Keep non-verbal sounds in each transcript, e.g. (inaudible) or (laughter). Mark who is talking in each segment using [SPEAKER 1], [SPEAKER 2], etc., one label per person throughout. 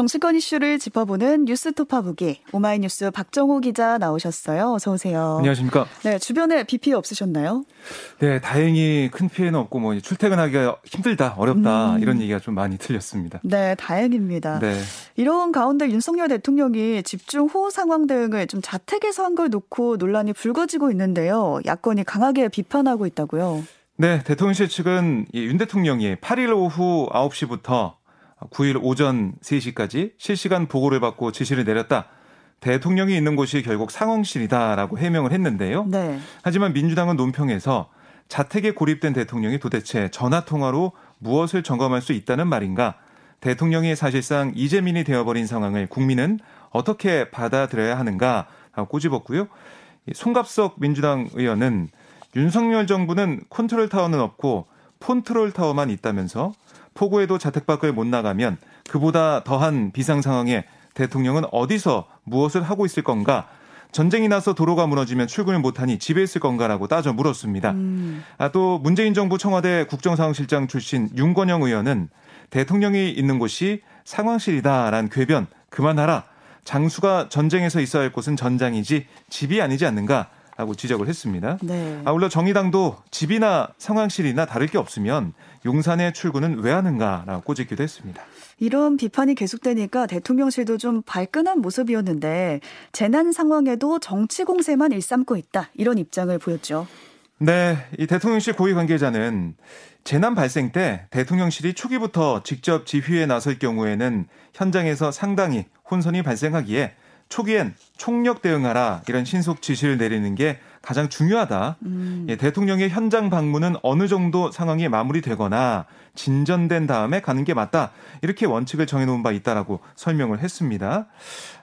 [SPEAKER 1] 정치권 이슈를 짚어보는 뉴스 토파보기 오마이뉴스 박정호 기자 나오셨어요. 어서 오세요.
[SPEAKER 2] 안녕하십니까?
[SPEAKER 1] 네, 주변에 비 피해 없으셨나요?
[SPEAKER 2] 네, 다행히 큰 피해는 없고 뭐 출퇴근하기가 힘들다, 어렵다 음. 이런 얘기가 좀 많이 들렸습니다.
[SPEAKER 1] 네, 다행입니다. 네. 이런 가운데 윤석열 대통령이 집중 호우 상황 대응을 좀 자택에서 한 걸 놓고 논란이 불거지고 있는데요. 야권이 강하게 비판하고 있다고요.
[SPEAKER 2] 네, 대통령실 측은 윤 대통령이 8일 오후 9시부터 9일 오전 3시까지 실시간 보고를 받고 지시를 내렸다. 대통령이 있는 곳이 결국 상황실이다라고 해명을 했는데요. 네. 하지만 민주당은 논평에서 자택에 고립된 대통령이 도대체 전화 통화로 무엇을 점검할 수 있다는 말인가? 대통령이 사실상 이재민이 되어버린 상황을 국민은 어떻게 받아들여야 하는가? 하고 꼬집었고요. 송갑석 민주당 의원은 윤석열 정부는 컨트롤 타워는 없고 폰트롤 타워만 있다면서 폭우에도 자택 밖을 못 나가면 그보다 더한 비상 상황에 대통령은 어디서 무엇을 하고 있을 건가? 전쟁이 나서 도로가 무너지면 출근을 못하니 집에 있을 건가라고 따져 물었습니다. 음. 아, 또 문재인 정부 청와대 국정상황실장 출신 윤건영 의원은 대통령이 있는 곳이 상황실이다라는 궤변 그만하라. 장수가 전쟁에서 있어야 할 곳은 전장이지 집이 아니지 않는가? 라고 지적을 했습니다. 네. 아울러 정의당도 집이나 상황실이나 다를 게 없으면 용산의 출근은 왜 하는가라고 꼬집기도 했습니다.
[SPEAKER 1] 이런 비판이 계속되니까 대통령실도 좀 발끈한 모습이었는데 재난 상황에도 정치 공세만 일삼고 있다 이런 입장을 보였죠.
[SPEAKER 2] 네, 이 대통령실 고위 관계자는 재난 발생 때 대통령실이 초기부터 직접 지휘에 나설 경우에는 현장에서 상당히 혼선이 발생하기에 초기엔 총력 대응하라 이런 신속 지시를 내리는 게 가장 중요하다. 음. 예, 대통령의 현장 방문은 어느 정도 상황이 마무리되거나 진전된 다음에 가는 게 맞다. 이렇게 원칙을 정해놓은 바 있다라고 설명을 했습니다.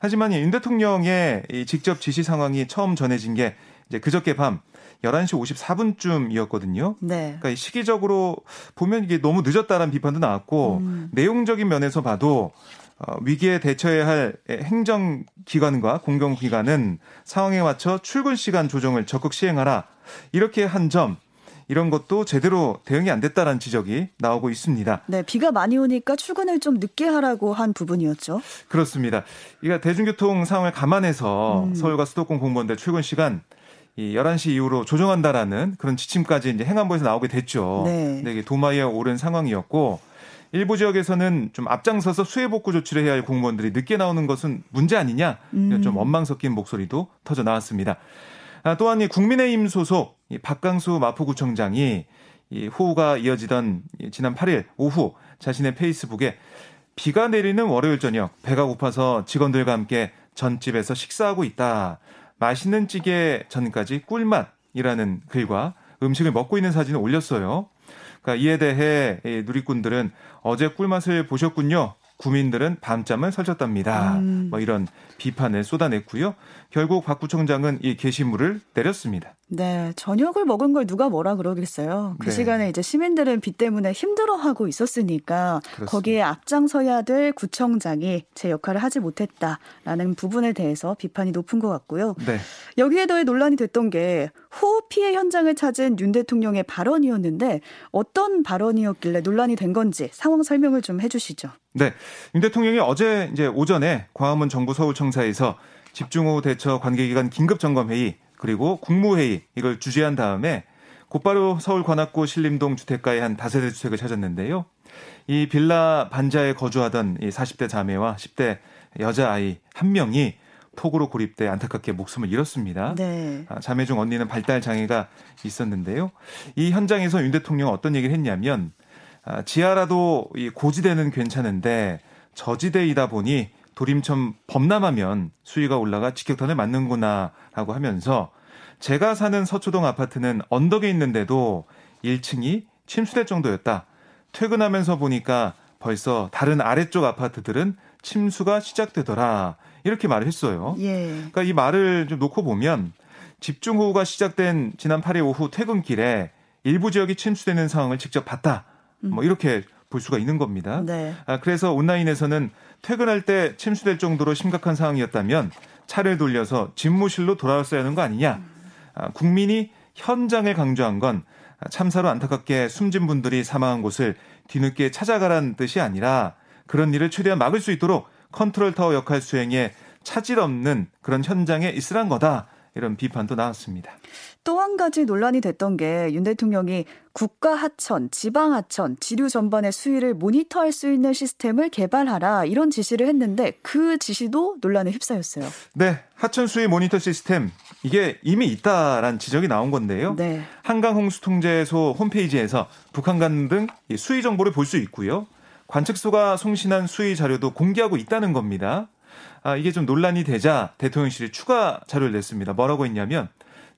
[SPEAKER 2] 하지만 윤 대통령의 이 직접 지시 상황이 처음 전해진 게 이제 그저께 밤 11시 54분쯤이었거든요. 네. 그러니까 시기적으로 보면 이게 너무 늦었다라는 비판도 나왔고 음. 내용적인 면에서 봐도 어, 위기에 대처해야 할 행정기관과 공공기관은 상황에 맞춰 출근 시간 조정을 적극 시행하라. 이렇게 한 점, 이런 것도 제대로 대응이 안 됐다라는 지적이 나오고 있습니다.
[SPEAKER 1] 네, 비가 많이 오니까 출근을 좀 늦게 하라고 한 부분이었죠.
[SPEAKER 2] 그렇습니다. 이가 대중교통 상황을 감안해서 음. 서울과 수도권 공무원들 출근 시간 이 11시 이후로 조정한다라는 그런 지침까지 이제 행안부에서 나오게 됐죠. 네. 근데 이게 도마에 오른 상황이었고 일부 지역에서는 좀 앞장서서 수해 복구 조치를 해야 할 공무원들이 늦게 나오는 것은 문제 아니냐 음. 좀 원망 섞인 목소리도 터져 나왔습니다. 아, 또한 이 국민의힘 소속 이 박강수 마포구청장이 이 호우가 이어지던 지난 8일 오후 자신의 페이스북에 비가 내리는 월요일 저녁 배가 고파서 직원들과 함께 전집에서 식사하고 있다. 맛있는 찌개 전까지 꿀맛이라는 글과 음식을 먹고 있는 사진을 올렸어요. 그러니까 이에 대해 누리꾼들은 어제 꿀맛을 보셨군요. 구민들은 밤잠을 설쳤답니다. 음. 뭐 이런 비판을 쏟아냈고요. 결국 박 부총장은 이 게시물을 내렸습니다.
[SPEAKER 1] 네, 저녁을 먹은 걸 누가 뭐라 그러겠어요. 그 네. 시간에 이제 시민들은 비 때문에 힘들어하고 있었으니까 그렇습니다. 거기에 앞장서야 될 구청장이 제 역할을 하지 못했다라는 부분에 대해서 비판이 높은 것 같고요. 네. 여기에 더해 논란이 됐던 게 호우 피해 현장을 찾은 윤 대통령의 발언이었는데 어떤 발언이었길래 논란이 된 건지 상황 설명을 좀 해주시죠.
[SPEAKER 2] 네, 윤 대통령이 어제 이제 오전에 광화문 정부 서울청사에서 집중호우 대처 관계기관 긴급 점검 회의 그리고 국무회의 이걸 주재한 다음에 곧바로 서울 관악구 신림동 주택가의 한 다세대 주택을 찾았는데요. 이 빌라 반자에 거주하던 이 40대 자매와 10대 여자아이 한 명이 폭우로 고립돼 안타깝게 목숨을 잃었습니다. 네. 아, 자매 중 언니는 발달 장애가 있었는데요. 이 현장에서 윤 대통령은 어떤 얘기를 했냐면 아, 지하라도 이 고지대는 괜찮은데 저지대이다 보니 도림천 범람하면 수위가 올라가 직격탄을 맞는구나라고 하면서 제가 사는 서초동 아파트는 언덕에 있는데도 1층이 침수될 정도였다. 퇴근하면서 보니까 벌써 다른 아래쪽 아파트들은 침수가 시작되더라. 이렇게 말을 했어요. 예. 그러니까 이 말을 좀 놓고 보면 집중호우가 시작된 지난 8일 오후 퇴근길에 일부 지역이 침수되는 상황을 직접 봤다. 뭐 이렇게 볼 수가 있는 겁니다. 네. 아, 그래서 온라인에서는 퇴근할 때 침수될 정도로 심각한 상황이었다면 차를 돌려서 집무실로 돌아왔어야 하는 거 아니냐. 아, 국민이 현장을 강조한 건 참사로 안타깝게 숨진 분들이 사망한 곳을 뒤늦게 찾아가라는 뜻이 아니라 그런 일을 최대한 막을 수 있도록 컨트롤 타워 역할 수행에 차질 없는 그런 현장에 있으란 거다. 이런 비판도 나왔습니다.
[SPEAKER 1] 또 한 가지 논란이 됐던 게 윤 대통령이 국가 하천, 지방 하천, 지류 전반의 수위를 모니터할 수 있는 시스템을 개발하라 이런 지시를 했는데 그 지시도 논란에 휩싸였어요.
[SPEAKER 2] 네, 하천 수위 모니터 시스템 이게 이미 있다란 지적이 나온 건데요. 네. 한강 홍수 통제소 홈페이지에서 북한간 등 수위 정보를 볼 수 있고요. 관측소가 송신한 수위 자료도 공개하고 있다는 겁니다. 아, 이게 좀 논란이 되자 대통령실이 추가 자료를 냈습니다. 뭐라고 했냐면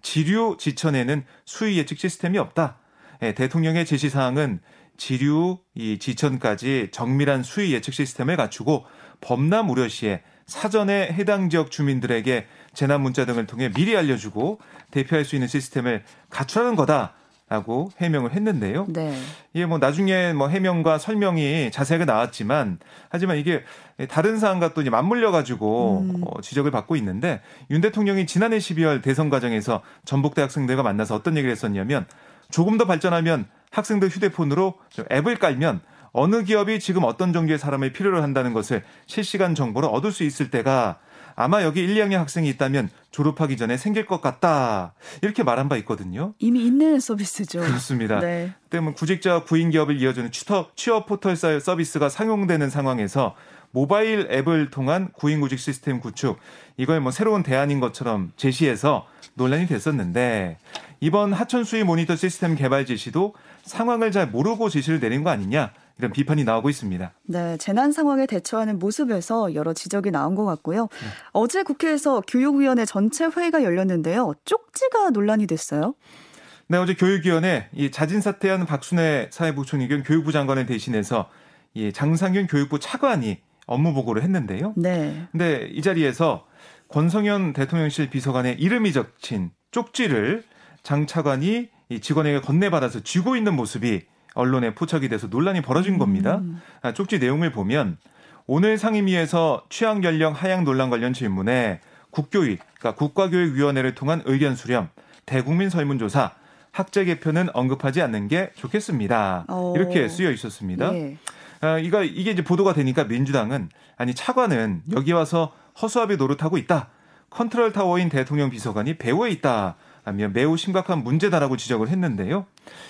[SPEAKER 2] 지류 지천에는 수위 예측 시스템이 없다. 예, 대통령의 제시 사항은 지류 이 지천까지 정밀한 수위 예측 시스템을 갖추고 범람 우려 시에 사전에 해당 지역 주민들에게 재난 문자 등을 통해 미리 알려주고 대피할 수 있는 시스템을 갖추라는 거다. 라고 해명을 했는데요. 네. 이게 뭐 나중에 뭐 해명과 설명이 자세하게 나왔지만 하지만 이게 다른 사안과 또 이제 맞물려 가지고 음. 어, 지적을 받고 있는데 윤 대통령이 지난해 12월 대선 과정에서 전북대 학생들과 만나서 어떤 얘기를 했었냐면 조금 더 발전하면 학생들 휴대폰으로 앱을 깔면 어느 기업이 지금 어떤 종류의 사람을 필요로 한다는 것을 실시간 정보를 얻을 수 있을 때가 아마 여기 1, 2학년 학생이 있다면 졸업하기 전에 생길 것 같다. 이렇게 말한 바 있거든요.
[SPEAKER 1] 이미 있는 서비스죠.
[SPEAKER 2] 그렇습니다. 네. 때문에 구직자 구인 기업을 이어주는 취업, 취업 포털 서비스가 상용되는 상황에서 모바일 앱을 통한 구인구직 시스템 구축 이걸 뭐 새로운 대안인 것처럼 제시해서 논란이 됐었는데 이번 하천 수위 모니터 시스템 개발 지시도 상황을 잘 모르고 지시를 내린 거 아니냐 이런 비판이 나오고 있습니다.
[SPEAKER 1] 네, 재난 상황에 대처하는 모습에서 여러 지적이 나온 것 같고요. 네. 어제 국회에서 교육위원회 전체 회의가 열렸는데요. 쪽지가 논란이 됐어요.
[SPEAKER 2] 네, 어제 교육위원회 이 자진 사퇴한 박순애 사회부 총리 겸 교육부 장관을 대신해서 이 장상균 교육부 차관이 업무 보고를 했는데요. 네. 근데 이 자리에서 권성현 대통령실 비서관의 이름이 적힌 쪽지를 장 차관이 이 직원에게 건네받아서 쥐고 있는 모습이 언론에 포착이 돼서 논란이 벌어진 겁니다. 음. 아, 쪽지 내용을 보면 오늘 상임위에서 취향 연령 하향 논란 관련 질문에 국교위, 그러니까 국가교육위원회를 통한 의견 수렴, 대국민 설문조사, 학제 개편은 언급하지 않는 게 좋겠습니다. 오. 이렇게 쓰여 있었습니다. 예. 아, 이거 이게 이제 보도가 되니까 민주당은 아니 차관은 여기 와서 허수아비 노릇하고 있다. 컨트롤 타워인 대통령 비서관이 배후에 있다. 라며 매우 심각한 문제다라고 지적을 했는데요.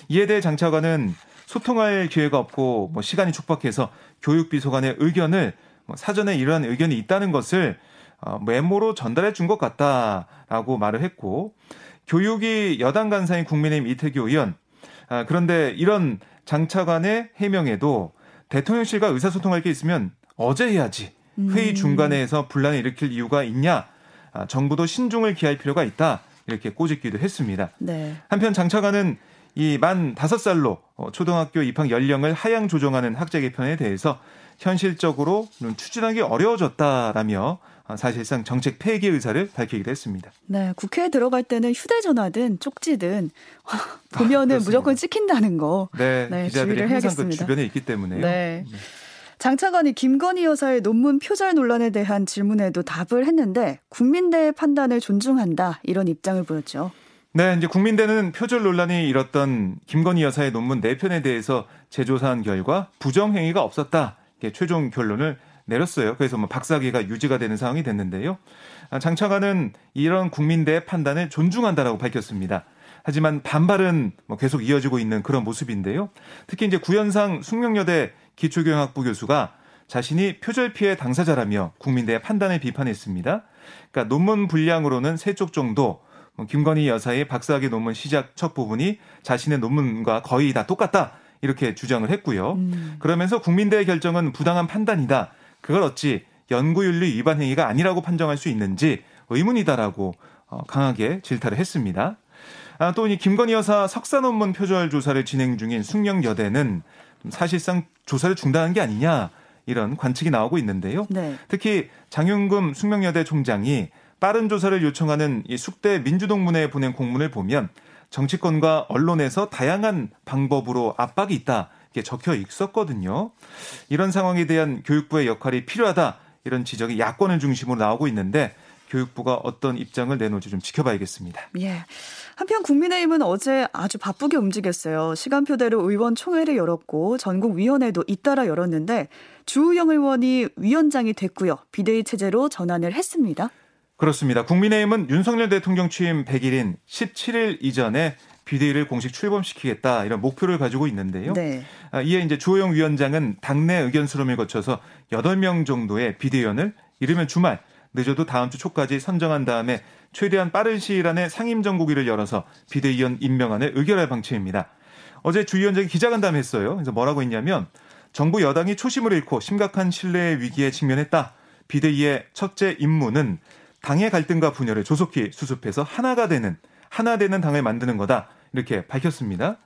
[SPEAKER 2] 이에 대해 장 차관은 소통할 기회가 없고 뭐 시간이 촉박해서 교육비서관의 의견을 뭐 사전에 이러한 의견이 있다는 것을 어, 메모로 전달해 준 것 같다라고 말을 했고 교육위 여당 간사인 국민의힘 이태규 의원 아, 그런데 이런 장차관의 해명에도 대통령실과 의사소통할 게 있으면 어제 해야지 회의 음. 중간에 해서 분란을 일으킬 이유가 있냐 아, 정부도 신중을 기할 필요가 있다 이렇게 꼬집기도 했습니다. 네. 한편 장차관은 이 만 다섯 살로 어, 초등학교 입학 연령을 하향 조정하는 학제 개편에 대해서 현실적으로 추진하기 어려워졌다라며 어, 사실상 정책 폐기 의사를 밝히기도 했습니다.
[SPEAKER 1] 네, 국회에 들어갈 때는 휴대전화든 쪽지든 (laughs) 보면은 아, 무조건 찍힌다는 거.
[SPEAKER 2] 네, 네 기자들이 항상 그 해야겠습니다. 그 주변에 있기 때문에요. 네.
[SPEAKER 1] 네. 장 차관이 김건희 여사의 논문 표절 논란에 대한 질문에도 답을 했는데 국민대의 판단을 존중한다 이런 입장을 보였죠.
[SPEAKER 2] 네, 이제 국민대는 표절 논란이 일었던 김건희 여사의 논문 4편에 대해서 재조사한 결과 부정행위가 없었다. 이렇게 최종 결론을 내렸어요. 그래서 뭐 박사기가 유지가 되는 상황이 됐는데요. 아, 장차관은 이런 국민대의 판단을 존중한다라고 밝혔습니다. 하지만 반발은 뭐 계속 이어지고 있는 그런 모습인데요. 특히 이제 구현상 숙명여대 기초교양학부 교수가 자신이 표절 피해 당사자라며 국민대의 판단을 비판했습니다. 그러니까 논문 분량으로는 세 쪽 정도 뭐 김건희 여사의 박사학위 논문 시작 첫 부분이 자신의 논문과 거의 다 똑같다 이렇게 주장을 했고요. 음. 그러면서 국민대의 결정은 부당한 판단이다. 그걸 어찌 연구윤리 위반 행위가 아니라고 판정할 수 있는지 의문이다라고 어, 강하게 질타를 했습니다. 아, 또 이 김건희 여사 석사 논문 표절 조사를 진행 중인 숙명여대는 사실상 조사를 중단한 게 아니냐 이런 관측이 나오고 있는데요. 네. 특히 장윤금 숙명여대 총장이 빠른 조사를 요청하는 이 숙대 민주동문회에 보낸 공문을 보면 정치권과 언론에서 다양한 방법으로 압박이 있다. 이게 적혀 있었거든요. 이런 상황에 대한 교육부의 역할이 필요하다. 이런 지적이 야권을 중심으로 나오고 있는데 교육부가 어떤 입장을 내놓을지 좀 지켜봐야겠습니다.
[SPEAKER 1] 예. 한편 국민의힘은 어제 아주 바쁘게 움직였어요. 시간표대로 의원 총회를 열었고 전국 위원회도 잇따라 열었는데 주우영 의원이 위원장이 됐고요. 비대위 체제로 전환을 했습니다.
[SPEAKER 2] 그렇습니다. 국민의힘은 윤석열 대통령 취임 100일인 17일 이전에 비대위를 공식 출범시키겠다 이런 목표를 가지고 있는데요. 네. 아, 이에 이제 주호영 위원장은 당내 의견 수렴을 거쳐서 8명 정도의 비대위원을 이르면 주말 늦어도 다음 주 초까지 선정한 다음에 최대한 빠른 시일 안에 상임정국위를 열어서 비대위원 임명안을 의결할 방침입니다. 어제 주 위원장이 기자간담 했어요. 그래서 뭐라고 했냐면 정부 여당이 초심을 잃고 심각한 신뢰의 위기에 직면했다. 비대위의 첫째 임무는 당의 갈등과 분열을 조속히 수습해서 하나가 되는 하나 되는 당을 만드는 거다. 이렇게 밝혔습니다.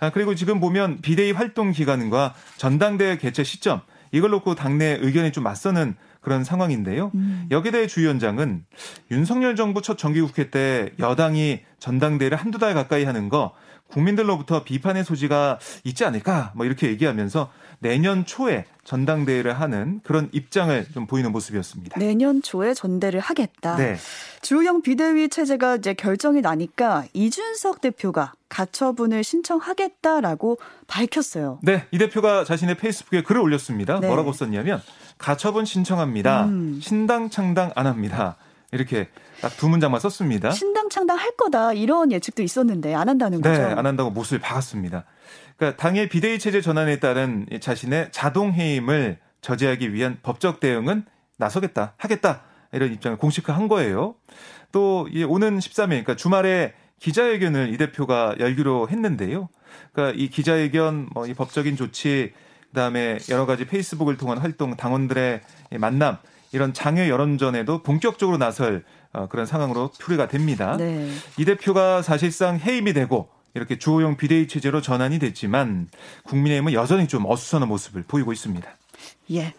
[SPEAKER 2] 아, 그리고 지금 보면 비대위 활동 기간과 전당대회 개최 시점 이걸 놓고 당내 의견이 좀 맞서는 그런 상황인데요. 음. 여기에 대해 주 위원장은 윤석열 정부 첫 정기국회 때 여당이 전당대회를 한두 달 가까이 하는 거 국민들로부터 비판의 소지가 있지 않을까 뭐 이렇게 얘기하면서 내년 초에 전당대회를 하는 그런 입장을 좀 보이는 모습이었습니다.
[SPEAKER 1] 내년 초에 전대를 하겠다. 네. 주호영 비대위 체제가 이제 결정이 나니까 이준석 대표가 가처분을 신청하겠다라고 밝혔어요.
[SPEAKER 2] 네, 이 대표가 자신의 페이스북에 글을 올렸습니다. 네. 뭐라고 썼냐면 가처분 신청합니다. 음. 신당 창당 안 합니다. 이렇게 딱 두 문장만 썼습니다.
[SPEAKER 1] 신당 창당 할 거다 이런 예측도 있었는데 안 한다는
[SPEAKER 2] 네,
[SPEAKER 1] 거죠.
[SPEAKER 2] 네, 안 한다고 못을 박았습니다. 그러니까 당의 비대위 체제 전환에 따른 자신의 자동 해임을 저지하기 위한 법적 대응은 나서겠다, 하겠다 이런 입장을 공식화한 거예요. 또 오는 13일, 그러니까 주말에 기자회견을 이 대표가 열기로 했는데요. 그러니까 이 기자회견, 뭐 이 법적인 조치, 그다음에 여러 가지 페이스북을 통한 활동, 당원들의 만남 이런 장외 여론전에도 본격적으로 나설 어, 그런 상황으로 풀이가 됩니다. 네. 이 대표가 사실상 해임이 되고 이렇게 주호영 비대위 체제로 전환이 됐지만 국민의힘은 여전히 좀 어수선한 모습을 보이고 있습니다.
[SPEAKER 1] 예.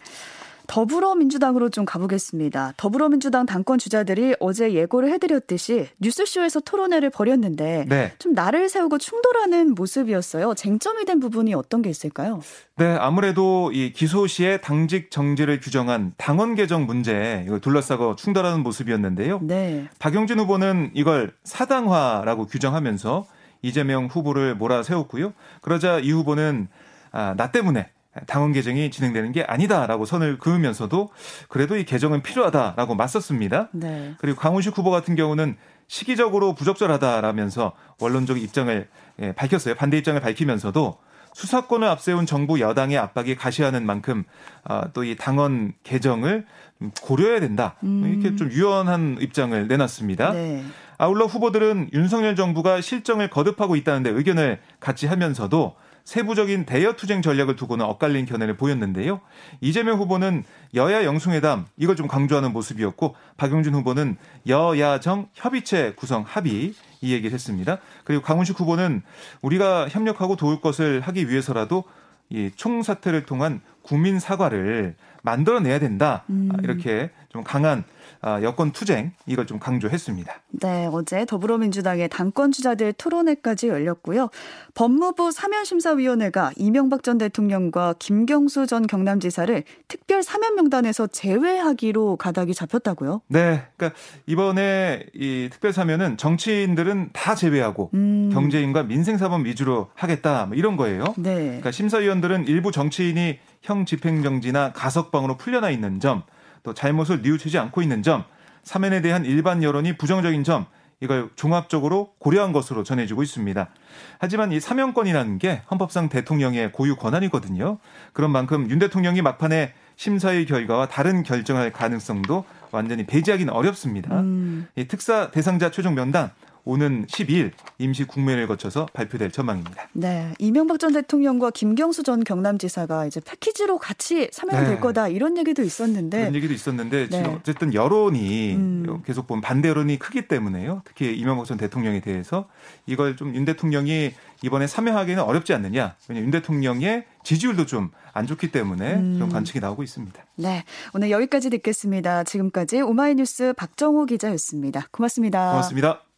[SPEAKER 1] 더불어민주당으로 좀 가보겠습니다. 더불어민주당 당권 주자들이 어제 예고를 해드렸듯이 뉴스쇼에서 토론회를 벌였는데 네. 좀 나를 세우고 충돌하는 모습이었어요. 쟁점이 된 부분이 어떤 게 있을까요?
[SPEAKER 2] 네, 아무래도 이 기소 시에 당직 정지를 규정한 당원 개정 문제 이걸 둘러싸고 충돌하는 모습이었는데요. 네. 박용진 후보는 이걸 사당화라고 규정하면서 이재명 후보를 몰아세웠고요. 그러자 이 후보는 아, 나 때문에 당원 개정이 진행되는 게 아니다라고 선을 그으면서도 그래도 이 개정은 필요하다라고 맞섰습니다. 네. 그리고 강훈식 후보 같은 경우는 시기적으로 부적절하다라면서 원론적 입장을 예, 밝혔어요. 반대 입장을 밝히면서도 수사권을 앞세운 정부 여당의 압박이 가시하는 만큼 아, 또이 당원 개정을 고려해야 된다. 음. 이렇게 좀 유연한 입장을 내놨습니다. 네. 아울러 후보들은 윤석열 정부가 실정을 거듭하고 있다는데 의견을 같이 하면서도 세부적인 대여 투쟁 전략을 두고는 엇갈린 견해를 보였는데요. 이재명 후보는 여야 영수회담 이걸 좀 강조하는 모습이었고 박용준 후보는 여야정 협의체 구성 합의 이 얘기를 했습니다. 그리고 강훈식 후보는 우리가 협력하고 도울 것을 하기 위해서라도 이 총사퇴를 통한 국민 사과를 만들어내야 된다. 음. 이렇게 좀 강한 아, 여권 투쟁 이걸 좀 강조했습니다.
[SPEAKER 1] 네, 어제 더불어민주당의 당권 주자들 토론회까지 열렸고요. 법무부 사면심사위원회가 이명박 전 대통령과 김경수 전 경남지사를 특별 사면 명단에서 제외하기로 가닥이 잡혔다고요?
[SPEAKER 2] 네, 그러니까 이번에 이 특별 사면은 정치인들은 다 제외하고 음. 경제인과 민생 사범 위주로 하겠다 뭐 이런 거예요. 네. 그러니까 심사위원들은 일부 정치인이 형 집행정지나 가석방으로 풀려나 있는 점. 또 잘못을 뉘우치지 않고 있는 점, 사면에 대한 일반 여론이 부정적인 점, 이걸 종합적으로 고려한 것으로 전해지고 있습니다. 하지만 이 사면권이라는 게 헌법상 대통령의 고유 권한이거든요. 그런 만큼 윤 대통령이 막판에 심사의 결과와 다른 결정할 가능성도 완전히 배제하기는 어렵습니다. 음. 이 특사 대상자 최종 명단 오는 12일 임시 국면을 거쳐서 발표될 전망입니다.
[SPEAKER 1] 네, 이명박 전 대통령과 김경수 전 경남지사가 이제 패키지로 같이 사면될 네. 거다 이런 얘기도 있었는데
[SPEAKER 2] 그런 얘기도 있었는데 네. 지금 어쨌든 여론이 음. 계속 보면 반대 여론이 크기 때문에요. 특히 이명박 전 대통령에 대해서 이걸 좀 윤 대통령이 이번에 사면하기는 어렵지 않느냐. 왜냐 윤 대통령의 지지율도 좀 안 좋기 때문에 음. 그런 관측이 나오고 있습니다.
[SPEAKER 1] 네, 오늘 여기까지 듣겠습니다. 지금까지 오마이뉴스 박정호 기자였습니다. 고맙습니다.
[SPEAKER 2] 고맙습니다.